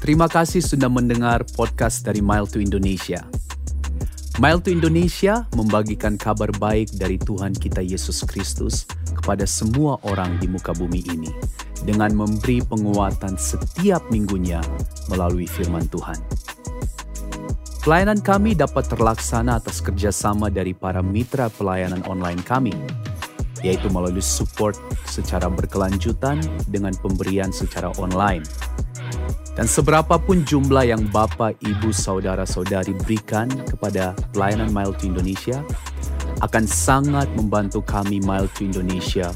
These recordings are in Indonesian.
Terima kasih sudah mendengar podcast dari Mile to Indonesia. Mile to Indonesia membagikan kabar baik dari Tuhan kita Yesus Kristus kepada semua orang di muka bumi ini dengan memberi penguatan setiap minggunya melalui firman Tuhan. Pelayanan kami dapat terlaksana atas kerjasama dari para mitra pelayanan online kami, yaitu melalui support secara berkelanjutan dengan pemberian secara online dan seberapapun jumlah yang Bapak, Ibu, Saudara-saudari berikan kepada pelayanan Mile to Indonesia akan sangat membantu kami Mile to Indonesia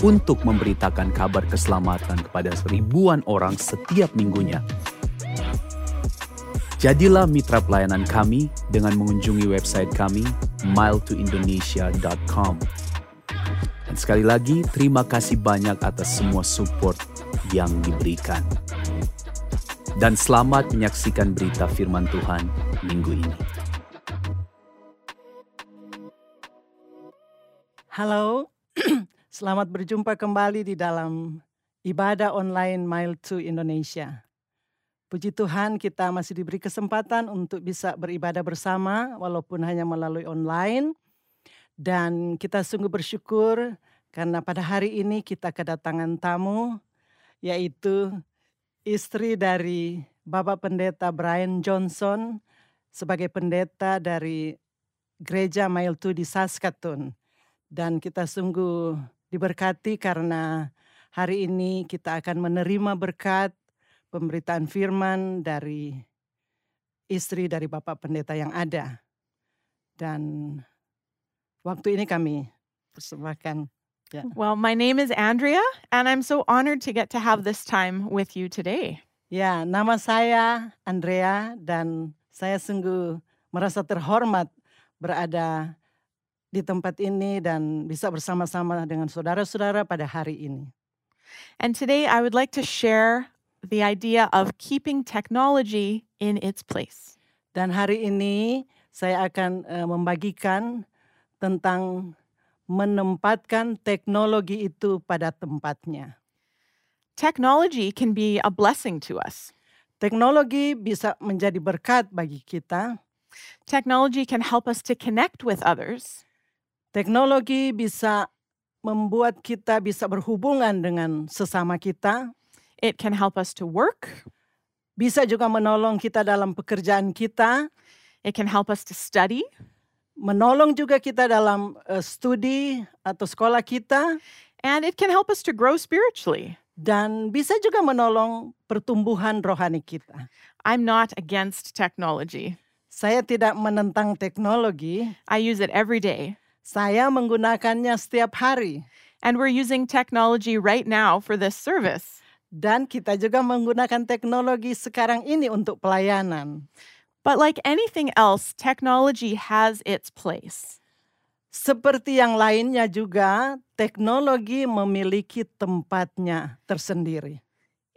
untuk memberitakan kabar keselamatan kepada ribuan orang setiap minggunya. Jadilah mitra pelayanan kami dengan mengunjungi website kami miletoindonesia.com. Dan sekali lagi, terima kasih banyak atas semua support yang diberikan dan selamat menyaksikan berita firman Tuhan minggu ini. Halo, selamat berjumpa kembali di dalam ibadah online Mile to Indonesia. Puji Tuhan kita masih diberi kesempatan untuk bisa beribadah bersama walaupun hanya melalui online. Dan kita sungguh bersyukur karena pada hari ini kita kedatangan tamu yaitu istri dari Bapak Pendeta Brian Johnson sebagai pendeta dari Gereja Mile 2 di Saskatoon. Dan kita sungguh diberkati karena hari ini kita akan menerima berkat pemberitaan firman dari istri dari Bapak Pendeta yang ada. Dan waktu ini kami persembahkan Yeah. Well, my name is Andrea, and I'm so honored to get to have this time with you today. Ya, nama saya Andrea dan saya sungguh merasa terhormat berada di tempat ini dan bisa bersama-sama dengan saudara-saudara pada hari ini. And today I would like to share the idea of keeping technology in its place. Dan hari ini saya akan uh, membagikan tentang menempatkan teknologi itu pada tempatnya. Technology can be a blessing to us. Teknologi bisa menjadi berkat bagi kita. Technology can help us to connect with others. Teknologi bisa membuat kita bisa berhubungan dengan sesama kita. It can help us to work. Bisa juga menolong kita dalam pekerjaan kita. It can help us to study menolong juga kita dalam uh, studi atau sekolah kita. And it can help us to grow spiritually. Dan bisa juga menolong pertumbuhan rohani kita. I'm not against technology. Saya tidak menentang teknologi. I use it every day. Saya menggunakannya setiap hari. And we're using technology right now for this service. Dan kita juga menggunakan teknologi sekarang ini untuk pelayanan. But like anything else, technology has its place. Seperti yang lainnya juga, teknologi memiliki tempatnya tersendiri.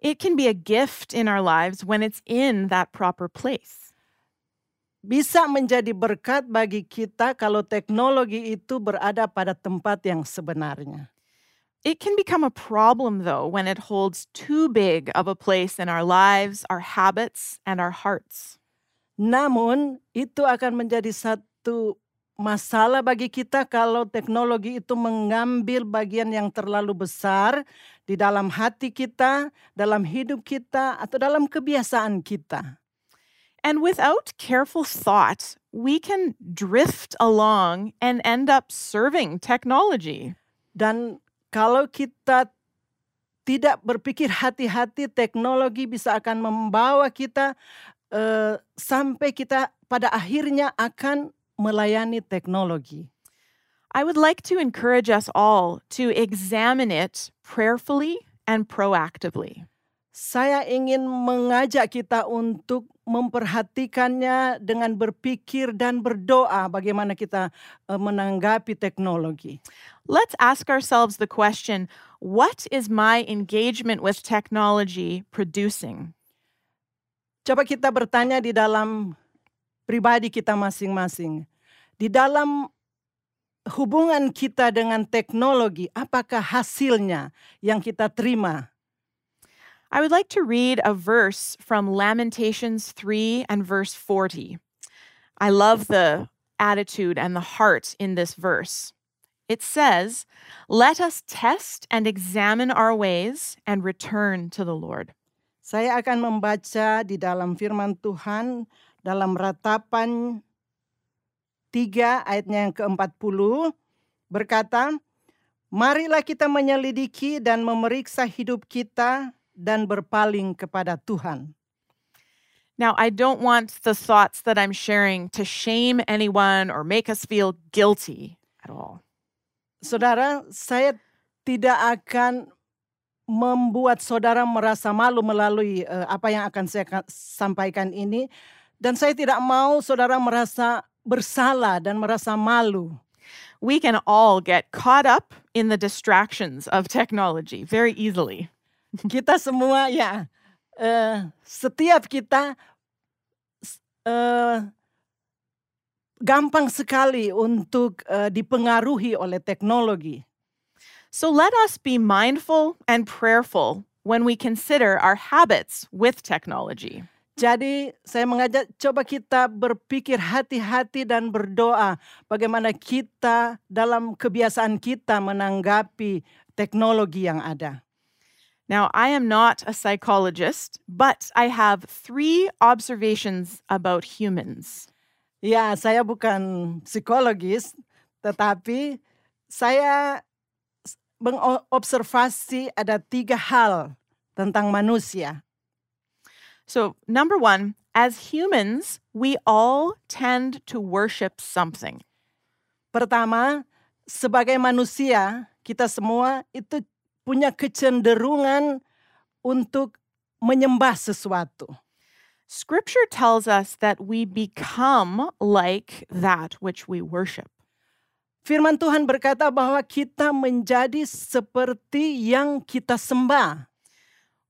It can be a gift in our lives when it's in that proper place. Bisa menjadi berkat bagi kita kalau teknologi itu berada pada tempat yang sebenarnya. It can become a problem, though, when it holds too big of a place in our lives, our habits, and our hearts. Namun itu akan menjadi satu masalah bagi kita kalau teknologi itu mengambil bagian yang terlalu besar di dalam hati kita, dalam hidup kita, atau dalam kebiasaan kita. And without careful thought, we can drift along and end up serving technology. Dan kalau kita tidak berpikir hati-hati, teknologi bisa akan membawa kita uh, sampai kita pada akhirnya akan melayani teknologi. I would like to encourage us all to examine it prayerfully and proactively. Saya ingin mengajak kita untuk memperhatikannya dengan berpikir dan berdoa bagaimana kita uh, menanggapi teknologi. Let's ask ourselves the question, what is my engagement with technology producing? Coba kita bertanya di dalam pribadi kita masing-masing. Di dalam hubungan kita dengan teknologi, apakah hasilnya yang kita terima? I would like to read a verse from Lamentations 3 and verse 40. I love the attitude and the heart in this verse. It says, Let us test and examine our ways and return to the Lord. Saya akan membaca di dalam firman Tuhan dalam ratapan 3 ayatnya yang ke-40 berkata, Marilah kita menyelidiki dan memeriksa hidup kita dan berpaling kepada Tuhan. Now, I don't want the thoughts that I'm sharing to shame anyone or make us feel guilty at all. Saudara, saya tidak akan membuat saudara merasa malu melalui eh, apa yang akan saya ka- sampaikan ini dan saya tidak mau saudara merasa bersalah dan merasa malu. We can all get caught up in the distractions of technology very easily. Kita semua ya eh, setiap kita eh, gampang sekali untuk eh, dipengaruhi oleh teknologi. So let us be mindful and prayerful when we consider our habits with technology. Jadi saya mengajak coba kita berpikir hati-hati dan berdoa bagaimana kita dalam kebiasaan kita menanggapi teknologi yang ada. Now, I am not a psychologist, but I have three observations about humans. Ya, saya bukan psikologis, tetapi saya mengobservasi ada tiga hal tentang manusia. So, number one, as humans, we all tend to worship something. Pertama, sebagai manusia, kita semua itu punya kecenderungan untuk menyembah sesuatu. Scripture tells us that we become like that which we worship. Firman Tuhan berkata bahwa kita menjadi seperti yang kita sembah.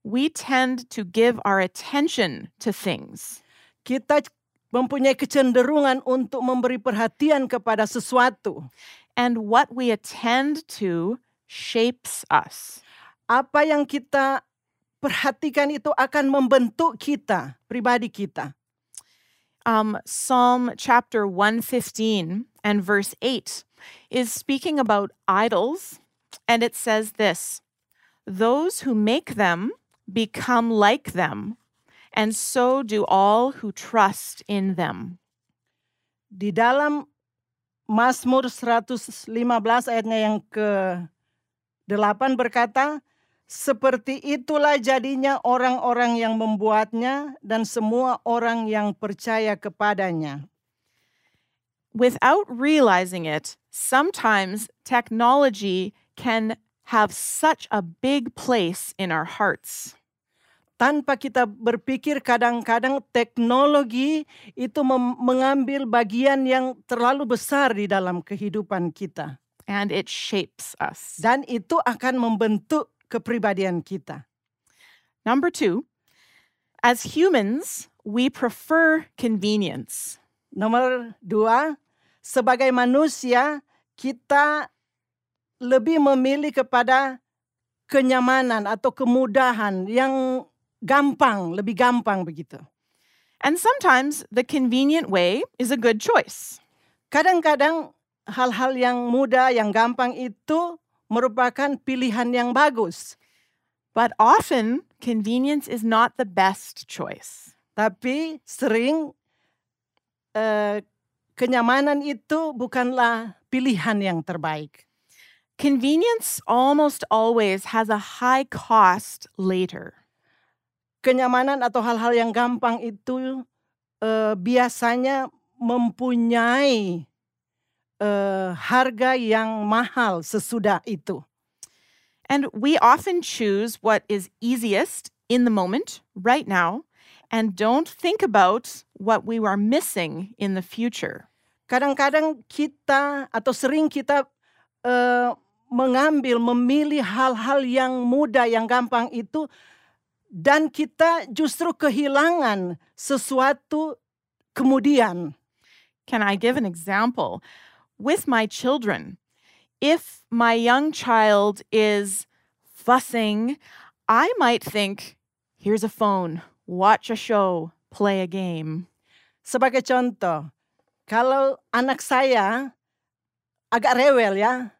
We tend to give our attention to things. Kita mempunyai kecenderungan untuk memberi perhatian kepada sesuatu. And what we attend to shapes us. Apa yang kita perhatikan itu akan membentuk kita, pribadi kita. Um, Psalm chapter 115 and verse 8 is speaking about idols, and it says this Those who make them become like them, and so do all who trust in them. Di dalam Mazmur 115 ayatnya yang ke-8 berkata, seperti itulah jadinya orang-orang yang membuatnya dan semua orang yang percaya kepadanya. Without realizing it, sometimes technology can have such a big place in our hearts. Tanpa kita berpikir kadang-kadang teknologi itu mem- mengambil bagian yang terlalu besar di dalam kehidupan kita. and it shapes us. Dan itu akan membentuk kepribadian kita. Number two, as humans, we prefer convenience. Nomor dua, sebagai manusia kita lebih memilih kepada kenyamanan atau kemudahan yang gampang, lebih gampang begitu. And sometimes the convenient way is a good choice. Kadang-kadang hal-hal yang mudah, yang gampang itu merupakan pilihan yang bagus. But often, convenience is not the best choice. Tapi sering eh, kenyamanan itu bukanlah pilihan yang terbaik. Convenience almost always has a high cost later. kenyamanan atau hal-hal yang gampang itu eh, biasanya mempunyai eh, harga yang mahal sesudah itu. And we often choose what is easiest in the moment, right now, and don't think about what we are missing in the future. Kadang-kadang kita atau sering kita eh, mengambil, memilih hal-hal yang mudah, yang gampang itu, dan kita justru kehilangan sesuatu kemudian. Can I give an example? with my children. If my young child is fussing, I might think, here's a phone, watch a show, play a game. Sebagai contoh, kalau anak saya agak rewel ya,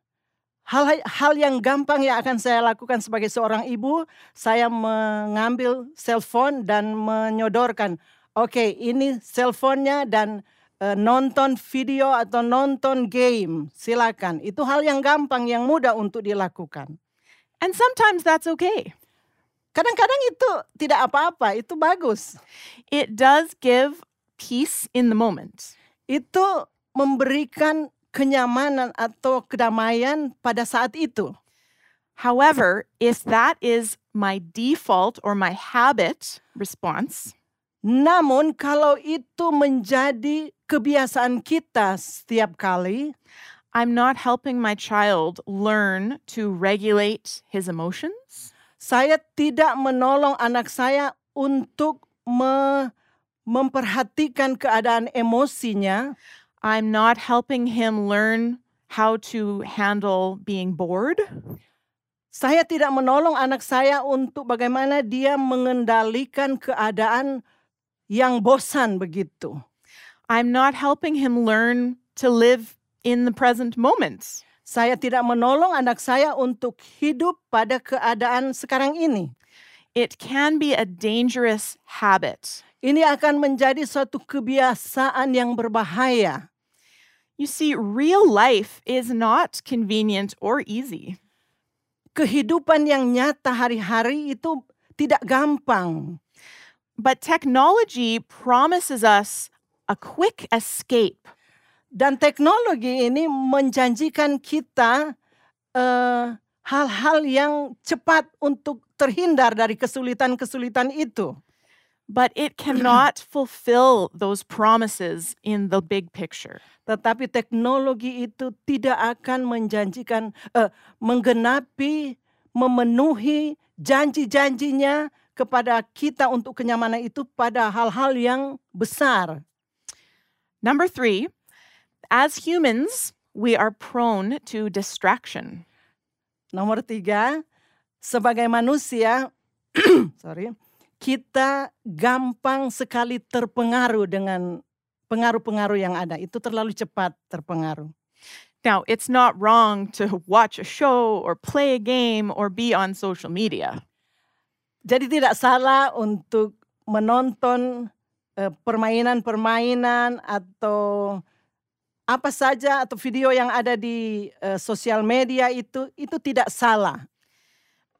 hal hal yang gampang yang akan saya lakukan sebagai seorang ibu, saya mengambil cellphone dan menyodorkan, oke ini cellphone-nya dan eh, nonton video atau nonton game, silakan. Itu hal yang gampang, yang mudah untuk dilakukan. And sometimes that's okay. Kadang-kadang itu tidak apa-apa, itu bagus. It does give peace in the moment. Itu memberikan kenyamanan atau kedamaian pada saat itu. However, if that is my default or my habit response, Namun kalau itu menjadi kebiasaan kita setiap kali, I'm not helping my child learn to regulate his emotions. saya tidak menolong anak saya untuk me- memperhatikan keadaan emosinya. I'm not helping him learn how to handle being bored. Saya tidak menolong anak saya untuk bagaimana dia mengendalikan keadaan yang bosan begitu. I'm not helping him learn to live in the present moment. Saya tidak menolong anak saya untuk hidup pada keadaan sekarang ini. It can be a dangerous habit. Ini akan menjadi suatu kebiasaan yang berbahaya. You see, real life is not convenient or easy. Kehidupan yang nyata hari-hari itu tidak gampang. But technology promises us a quick escape. Dan teknologi ini menjanjikan kita eh, hal-hal yang cepat untuk terhindar dari kesulitan-kesulitan itu. But it cannot fulfill those promises in the big picture. Tetapi teknologi itu tidak akan menjanjikan, eh, menggenapi, memenuhi janji-janjinya kepada kita untuk kenyamanan itu pada hal-hal yang besar. Number three, as humans, we are prone to distraction. Nomor tiga, sebagai manusia, sorry, kita gampang sekali terpengaruh dengan pengaruh-pengaruh yang ada. Itu terlalu cepat terpengaruh. Now, it's not wrong to watch a show or play a game or be on social media. Jadi tidak salah untuk menonton eh, permainan-permainan atau apa saja atau video yang ada di eh, sosial media itu itu tidak salah.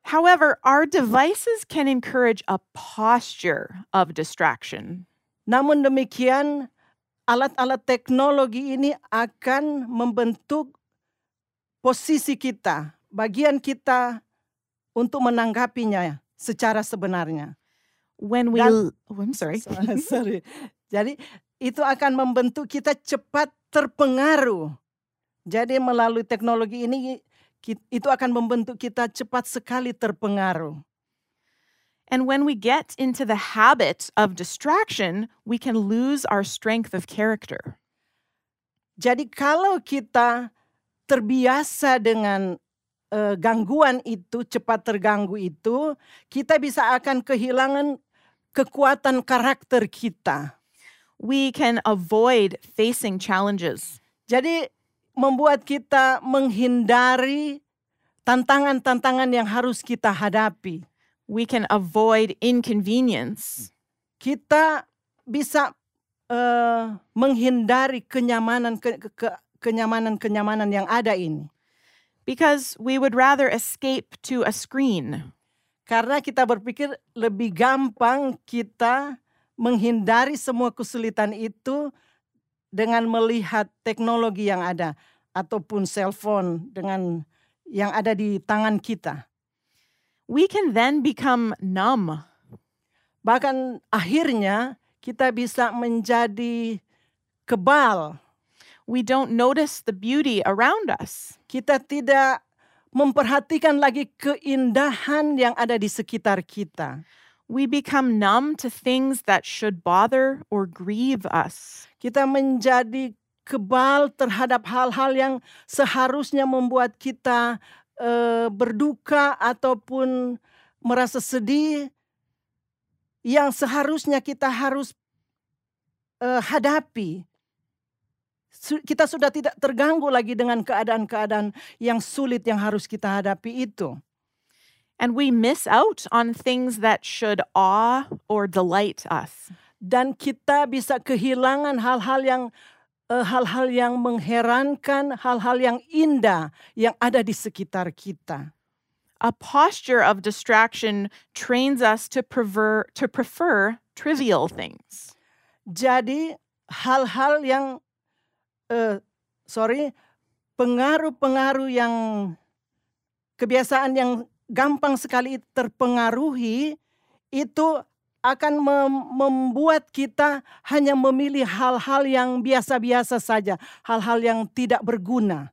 However, our devices can encourage a posture of distraction. Namun demikian, alat-alat teknologi ini akan membentuk posisi kita, bagian kita untuk menanggapinya secara sebenarnya. When we, Dan- oh, I'm sorry. Sorry. Jadi itu akan membentuk kita cepat terpengaruh. Jadi melalui teknologi ini itu akan membentuk kita cepat sekali terpengaruh. And when we get into the habit of distraction, we can lose our strength of character. Jadi kalau kita terbiasa dengan eh, gangguan itu, cepat terganggu itu, kita bisa akan kehilangan kekuatan karakter kita. We can avoid facing challenges. Jadi membuat kita menghindari tantangan-tantangan yang harus kita hadapi. We can avoid inconvenience. Kita bisa eh, menghindari kenyamanan ke- ke- ke- kenyamanan-kenyamanan yang ada ini. Because we would rather escape to a screen. Karena kita berpikir lebih gampang kita menghindari semua kesulitan itu dengan melihat teknologi yang ada ataupun cellphone dengan yang ada di tangan kita. We can then become numb. Bahkan akhirnya kita bisa menjadi kebal. We don't notice the beauty around us. Kita tidak memperhatikan lagi keindahan yang ada di sekitar kita. We become numb to things that should bother or grieve us. Kita menjadi kebal terhadap hal-hal yang seharusnya membuat kita eh, berduka ataupun merasa sedih yang seharusnya kita harus eh, hadapi. Kita sudah tidak terganggu lagi dengan keadaan-keadaan yang sulit yang harus kita hadapi itu. And we miss out on things that should awe or delight us. dan kita bisa kehilangan hal-hal yang eh, hal-hal yang mengherankan, hal-hal yang indah yang ada di sekitar kita. A posture of distraction trains us to prefer, to prefer trivial things. Jadi hal-hal yang eh, sorry pengaruh-pengaruh yang kebiasaan yang gampang sekali terpengaruhi itu akan mem- membuat kita hanya memilih hal-hal yang biasa-biasa saja, hal-hal yang tidak berguna.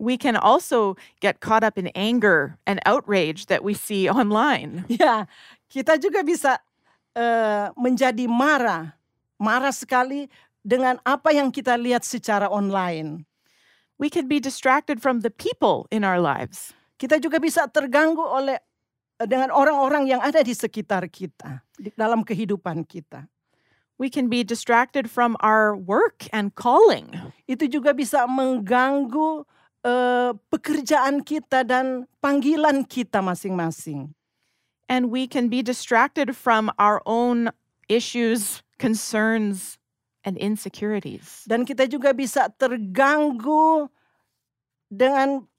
We can also get caught up in anger and outrage that we see online. Ya, kita juga bisa eh, menjadi marah, marah sekali dengan apa yang kita lihat secara online. We can be distracted from the people in our lives. Kita juga bisa terganggu oleh eh, dengan orang-orang yang ada di sekitar kita, di dalam kehidupan kita. We can be distracted from our work and calling. Itu juga bisa mengganggu eh, pekerjaan kita dan panggilan kita masing-masing. And we can be distracted from our own issues, concerns, and insecurities. Dan kita juga bisa terganggu dengan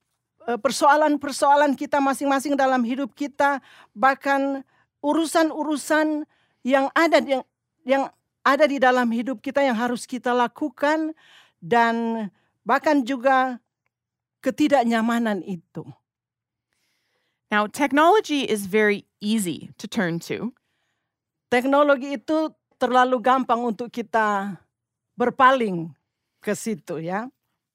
persoalan-persoalan kita masing-masing dalam hidup kita, bahkan urusan-urusan yang ada di, yang ada di dalam hidup kita yang harus kita lakukan dan bahkan juga ketidaknyamanan itu. Now, technology is very easy to turn to. Teknologi itu terlalu gampang untuk kita berpaling ke situ ya.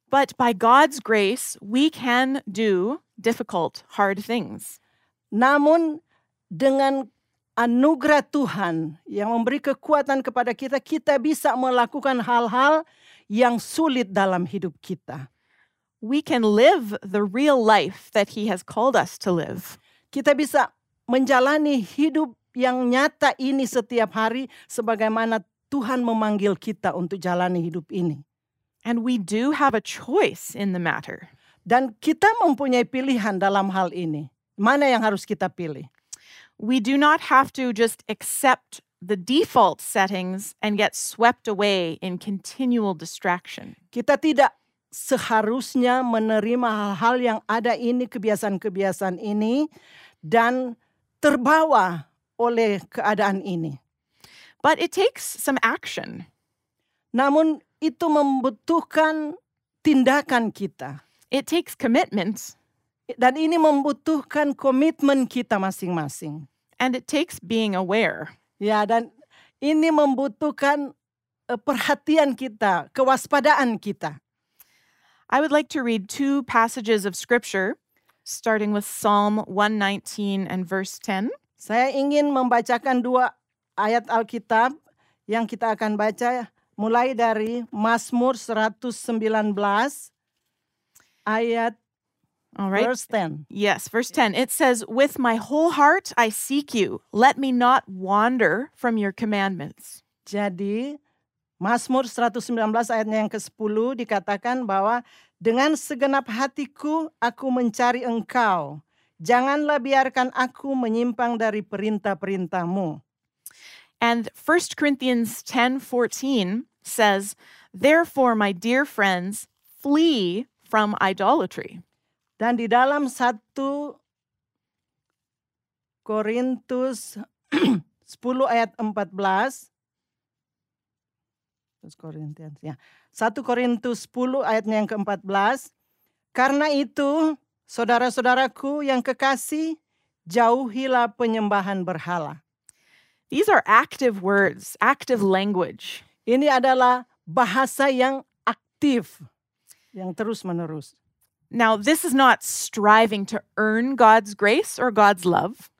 But by God's grace, we can do difficult, hard things. Namun dengan anugerah Tuhan yang memberi kekuatan kepada kita, kita bisa melakukan hal-hal yang sulit dalam hidup kita. We can live the real life that He has called us to live. Kita bisa menjalani hidup yang nyata ini setiap hari sebagaimana Tuhan memanggil kita untuk jalani hidup ini. And we do have a choice in the matter. Dan kita mempunyai pilihan dalam hal ini. Mana yang harus kita pilih? We do not have to just accept the default settings and get swept away in continual distraction. Kita tidak seharusnya menerima hal-hal yang ada ini, kebiasaan-kebiasaan ini, dan terbawa oleh keadaan ini. But it takes some action. Namun itu membutuhkan tindakan kita. It takes commitment Dan ini membutuhkan komitmen kita masing-masing. and it takes being aware. Ya, dan ini membutuhkan eh, perhatian kita, kewaspadaan kita. I would like to read two passages of scripture, starting with Psalm 119 and verse 10. Saya ingin membacakan dua ayat Alkitab yang kita akan baca mulai dari Mazmur 119 ayat All right. verse 10. Yes, verse 10. It says, With my whole heart I seek you. Let me not wander from your commandments. Jadi Mazmur 119 ayatnya yang ke-10 dikatakan bahwa dengan segenap hatiku aku mencari engkau. Janganlah biarkan aku menyimpang dari perintah-perintahmu. And 1 Corinthians 10:14 says, Therefore, my dear friends, flee from idolatry. Dan di dalam 1 Korintus 10 ayat 14 1 Korintus ya. 1 Korintus 10 ayatnya yang ke-14 Karena itu saudara-saudaraku yang kekasih jauhilah penyembahan berhala. These are active words, active language. Ini adalah bahasa yang aktif yang terus-menerus. Now, this is not striving to earn God's grace or God's love.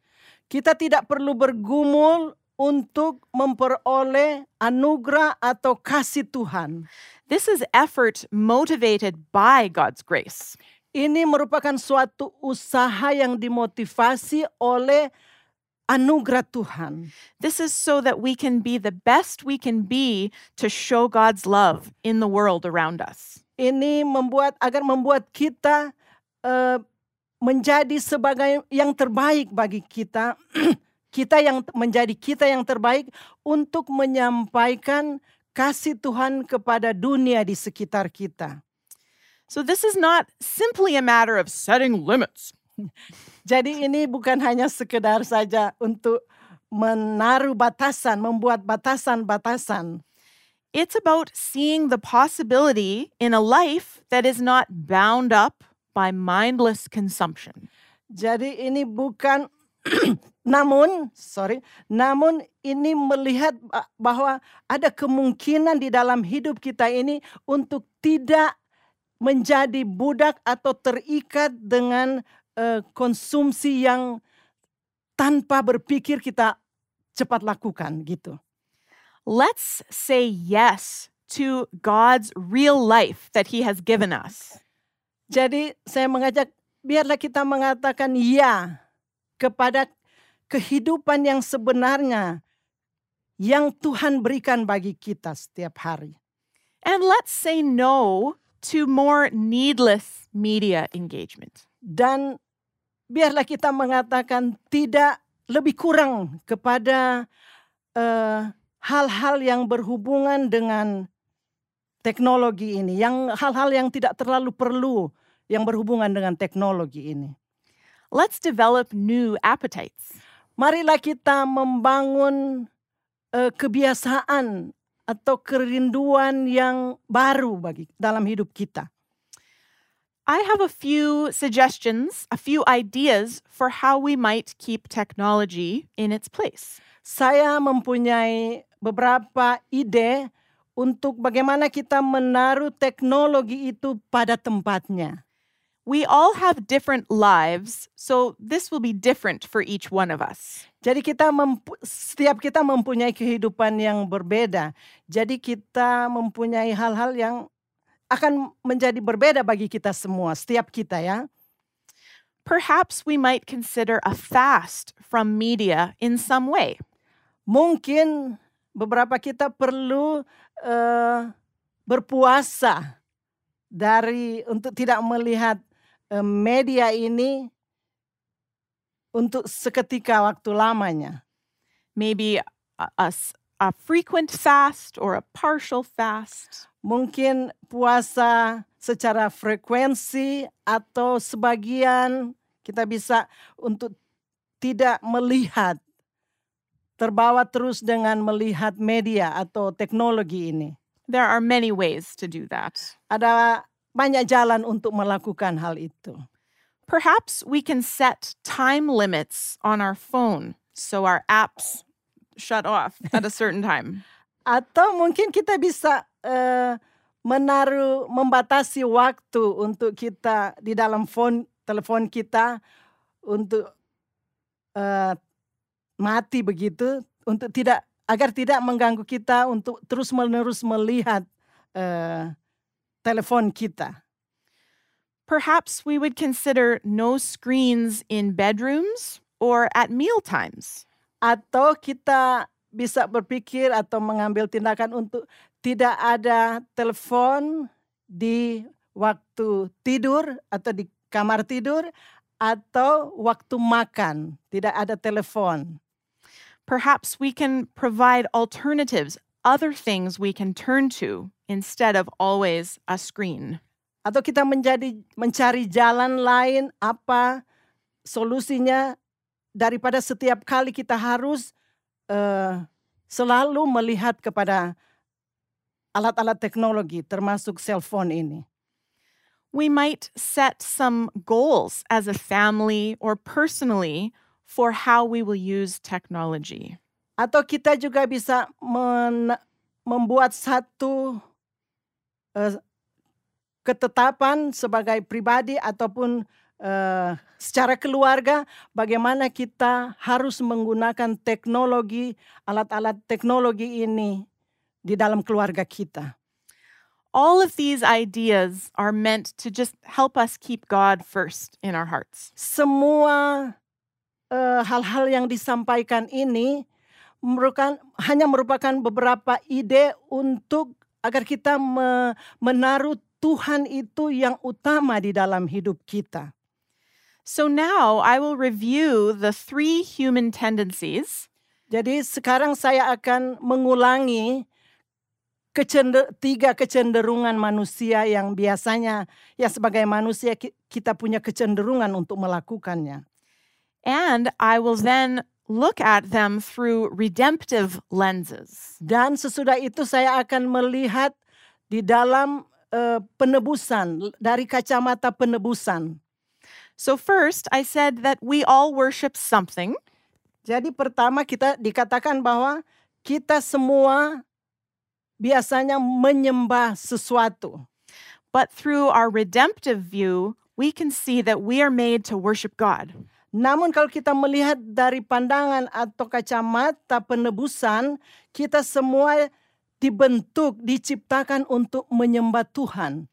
Kita tidak perlu bergumul untuk memperoleh anugerah atau kasih Tuhan. This is effort motivated by God's grace. Ini merupakan suatu usaha yang dimotivasi oleh anugerah Tuhan. This is so that we can be the best we can be to show God's love in the world around us. Ini membuat agar membuat kita eh, menjadi sebagai yang terbaik bagi kita, kita yang menjadi kita yang terbaik untuk menyampaikan kasih Tuhan kepada dunia di sekitar kita. So, this is not simply a matter of setting limits. Jadi ini bukan hanya sekedar saja untuk menaruh batasan, membuat batasan-batasan. It's about seeing the possibility in a life that is not bound up by mindless consumption. Jadi ini bukan namun sorry, namun ini melihat ba- bahwa ada kemungkinan di dalam hidup kita ini untuk tidak menjadi budak atau terikat dengan eh, konsumsi yang tanpa berpikir kita cepat lakukan gitu. Let's say yes to God's real life that He has given us. Jadi saya mengajak biarlah kita mengatakan ya kepada kehidupan yang sebenarnya yang Tuhan berikan bagi kita setiap hari. And let's say no to more needless media engagement. Dan biarlah kita mengatakan tidak lebih kurang kepada eh, hal-hal yang berhubungan dengan teknologi ini, yang hal-hal yang tidak terlalu perlu yang berhubungan dengan teknologi ini. Let's develop new appetites. marilah kita membangun eh, kebiasaan atau kerinduan yang baru bagi dalam hidup kita. I have a few suggestions, a few ideas for how we might keep technology in its place. Saya mempunyai beberapa ide untuk bagaimana kita menaruh teknologi itu pada tempatnya. We all have different lives, so this will be different for each one of us. Jadi kita mempu- setiap kita mempunyai kehidupan yang berbeda. Jadi kita mempunyai hal-hal yang akan menjadi berbeda bagi kita semua, setiap kita ya. Perhaps we might consider a fast from media in some way. mungkin beberapa kita perlu eh, berpuasa dari untuk tidak melihat eh, media ini untuk seketika waktu lamanya. Maybe a, a a frequent fast or a partial fast. Mungkin puasa secara frekuensi atau sebagian kita bisa untuk tidak melihat terbawa terus dengan melihat media atau teknologi ini. There are many ways to do that. Ada banyak jalan untuk melakukan hal itu. Perhaps we can set time limits on our phone so our apps shut off at a certain time. Atau mungkin kita bisa eh, menaruh membatasi waktu untuk kita di dalam phone telepon kita untuk eh, mati begitu untuk tidak agar tidak mengganggu kita untuk terus menerus melihat eh, telepon kita. Perhaps we would consider no screens in bedrooms or at meal times. atau kita bisa berpikir atau mengambil tindakan untuk tidak ada telepon di waktu tidur atau di kamar tidur atau waktu makan tidak ada telepon Perhaps we can provide alternatives, other things we can turn to instead of always a screen. atau kita menjadi mencari jalan lain apa solusinya daripada setiap kali kita harus eh, selalu melihat kepada alat-alat teknologi termasuk cellphone ini. We might set some goals as a family or personally for how we will use technology. Atau kita juga bisa men- membuat satu eh, ketetapan sebagai pribadi ataupun eh, secara keluarga bagaimana kita harus menggunakan teknologi alat-alat teknologi ini di dalam keluarga kita. All of these ideas are meant to just help us keep God first in our hearts. Semua eh, hal-hal yang disampaikan ini merupakan hanya merupakan beberapa ide untuk agar kita me- menaruh Tuhan itu yang utama di dalam hidup kita. So now I will review the three human tendencies Jadi sekarang saya akan mengulangi kecender- tiga kecenderungan manusia yang biasanya ya sebagai manusia ki- kita punya kecenderungan untuk melakukannya. and I will then look at them through redemptive lenses. Dan sesudah itu saya akan melihat di dalam eh, penebusan dari kacamata penebusan. So, first, I said that we all worship something, Jadi pertama kita dikatakan bahwa kita semua biasanya menyembah sesuatu. but through our redemptive view, we can see that we are made to worship God. Namun kalau kita melihat dari pandangan atau kacamata penebusan, kita semua dibentuk, diciptakan untuk menyembah Tuhan.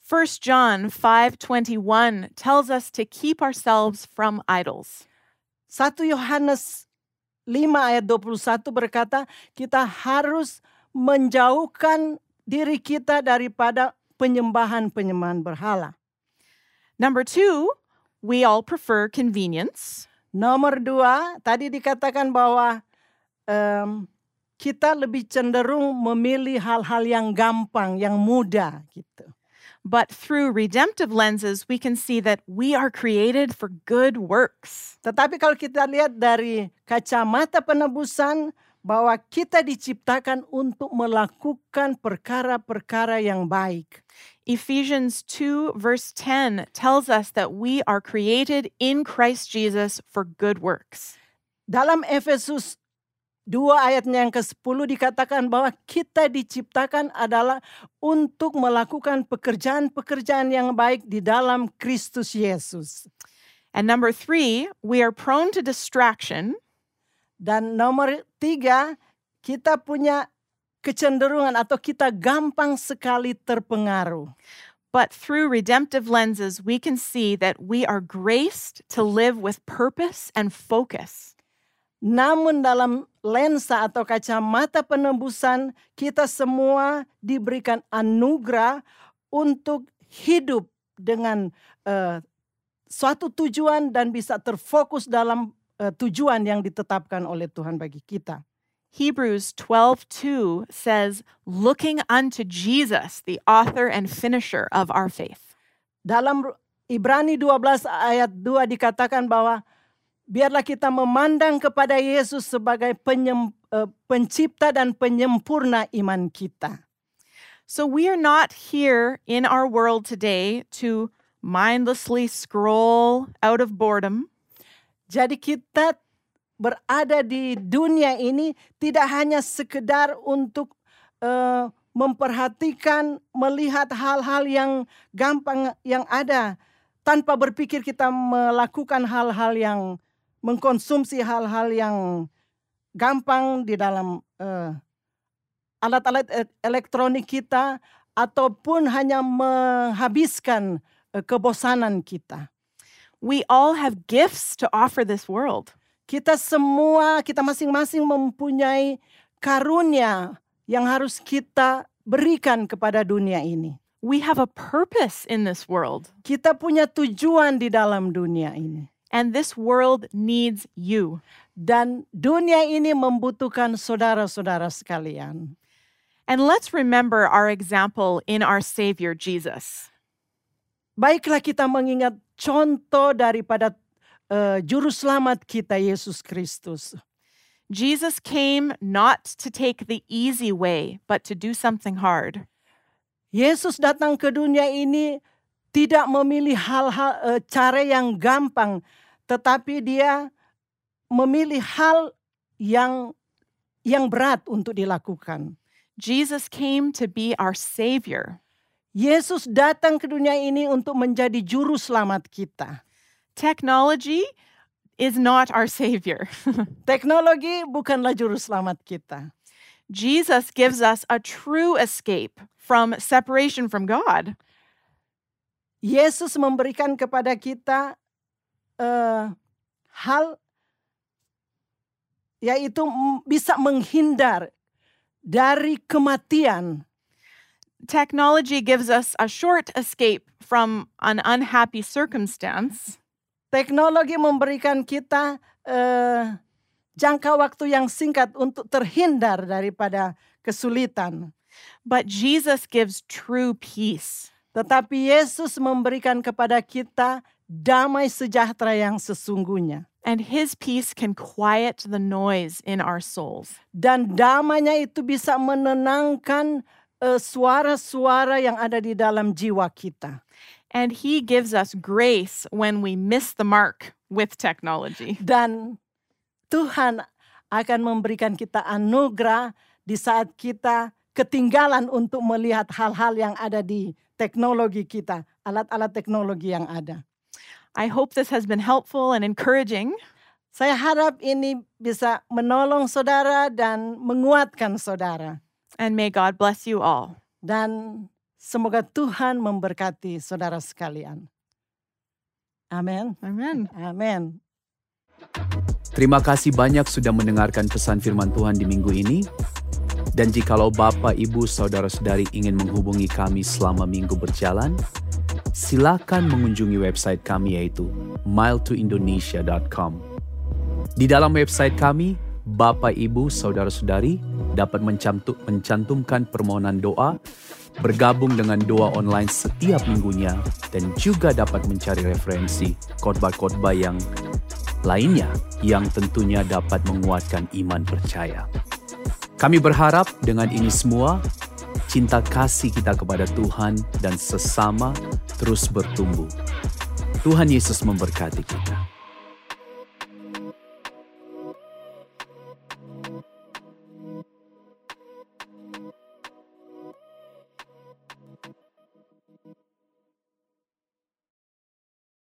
1 John 5:21 tells us to keep ourselves from idols. 1 Yohanes 5 ayat 21 berkata, kita harus menjauhkan diri kita daripada penyembahan-penyembahan berhala. Number 2, we all prefer convenience. Nomor dua, tadi dikatakan bahwa em, kita lebih cenderung memilih hal-hal yang gampang, yang mudah gitu. But through redemptive lenses, we can see that we are created for good works. Tetapi kalau kita lihat dari kacamata penebusan bahwa kita diciptakan untuk melakukan perkara-perkara yang baik. Ephesians 2, verse 10 tells us that we are created in Christ Jesus for good works. Dalam Efesus 2 ayatnya yang ke-10 dikatakan bahwa kita diciptakan adalah untuk melakukan pekerjaan-pekerjaan yang baik di dalam Kristus Yesus. And number three, we are prone to distraction Dan nomor tiga, kita punya kecenderungan atau kita gampang sekali terpengaruh. But through redemptive lenses, we can see that we are graced to live with purpose and focus. Namun dalam lensa atau kacamata penembusan, kita semua diberikan anugerah untuk hidup dengan eh, suatu tujuan dan bisa terfokus dalam eh, tujuan yang ditetapkan oleh Tuhan bagi kita. Hebrews 12:2 says, "Looking unto Jesus, the author and finisher of our faith." Dalam Ibrani 12 ayat 2 dikatakan bahwa biarlah kita memandang kepada Yesus sebagai penyem- eh, pencipta dan penyempurna iman kita. So we are not here in our world today to mindlessly scroll out of boredom. Jadi kita berada di dunia ini tidak hanya sekedar untuk eh, memperhatikan, melihat hal-hal yang gampang yang ada tanpa berpikir kita melakukan hal-hal yang mengkonsumsi hal-hal yang gampang di dalam eh, alat-alat e- elektronik kita ataupun hanya menghabiskan eh, kebosanan kita. We all have gifts to offer this world. Kita semua, kita masing-masing mempunyai karunia yang harus kita berikan kepada dunia ini. We have a purpose in this world, Kita punya tujuan di dalam dunia ini. and this world needs you. Dan dunia ini membutuhkan saudara-saudara sekalian. And let's remember our example in our Savior Jesus. Baiklah kita mengingat contoh daripada eh, juru selamat kita Yesus Kristus. Jesus came not to take the easy way, but to do something hard. Yesus datang ke dunia ini tidak memilih hal-hal eh, cara yang gampang, tetapi dia memilih hal yang yang berat untuk dilakukan. Jesus came to be our Savior. Yesus datang ke dunia ini untuk menjadi juru selamat kita. Technology is not our savior. Teknologi bukanlah juru selamat kita. Jesus gives us a true escape from separation from God. Yesus memberikan kepada kita eh, hal yaitu bisa menghindar dari kematian. Technology gives us a short escape from an unhappy circumstance. Teknologi memberikan kita eh, jangka waktu yang singkat untuk terhindar daripada kesulitan. But Jesus gives true peace. Tetapi Yesus memberikan kepada kita damai sejahtera yang sesungguhnya. And his peace can quiet the noise in our souls. Dan damainya itu bisa menenangkan eh, suara-suara yang ada di dalam jiwa kita. And he gives us grace when we miss the mark with technology. Dan Tuhan akan memberikan kita anugerah di saat kita ketinggalan untuk melihat hal-hal yang ada di teknologi kita, alat-alat teknologi yang ada. I hope this has been helpful and encouraging. Saya harap ini bisa menolong saudara dan menguatkan saudara. And may God bless you all. Dan semoga Tuhan memberkati saudara sekalian. Amin. Amen. Amin. Terima kasih banyak sudah mendengarkan pesan firman Tuhan di minggu ini. Dan jikalau Bapak, Ibu, Saudara-saudari ingin menghubungi kami selama minggu berjalan, silakan mengunjungi website kami yaitu miletoindonesia.com. Di dalam website kami, Bapak, Ibu, Saudara-saudari dapat mencantum- mencantumkan permohonan doa, bergabung dengan doa online setiap minggunya, dan juga dapat mencari referensi khotbah-khotbah yang lainnya yang tentunya dapat menguatkan iman percaya. Kami berharap dengan ini semua, cinta kasih kita kepada Tuhan dan sesama terus bertumbuh. Tuhan Yesus memberkati kita.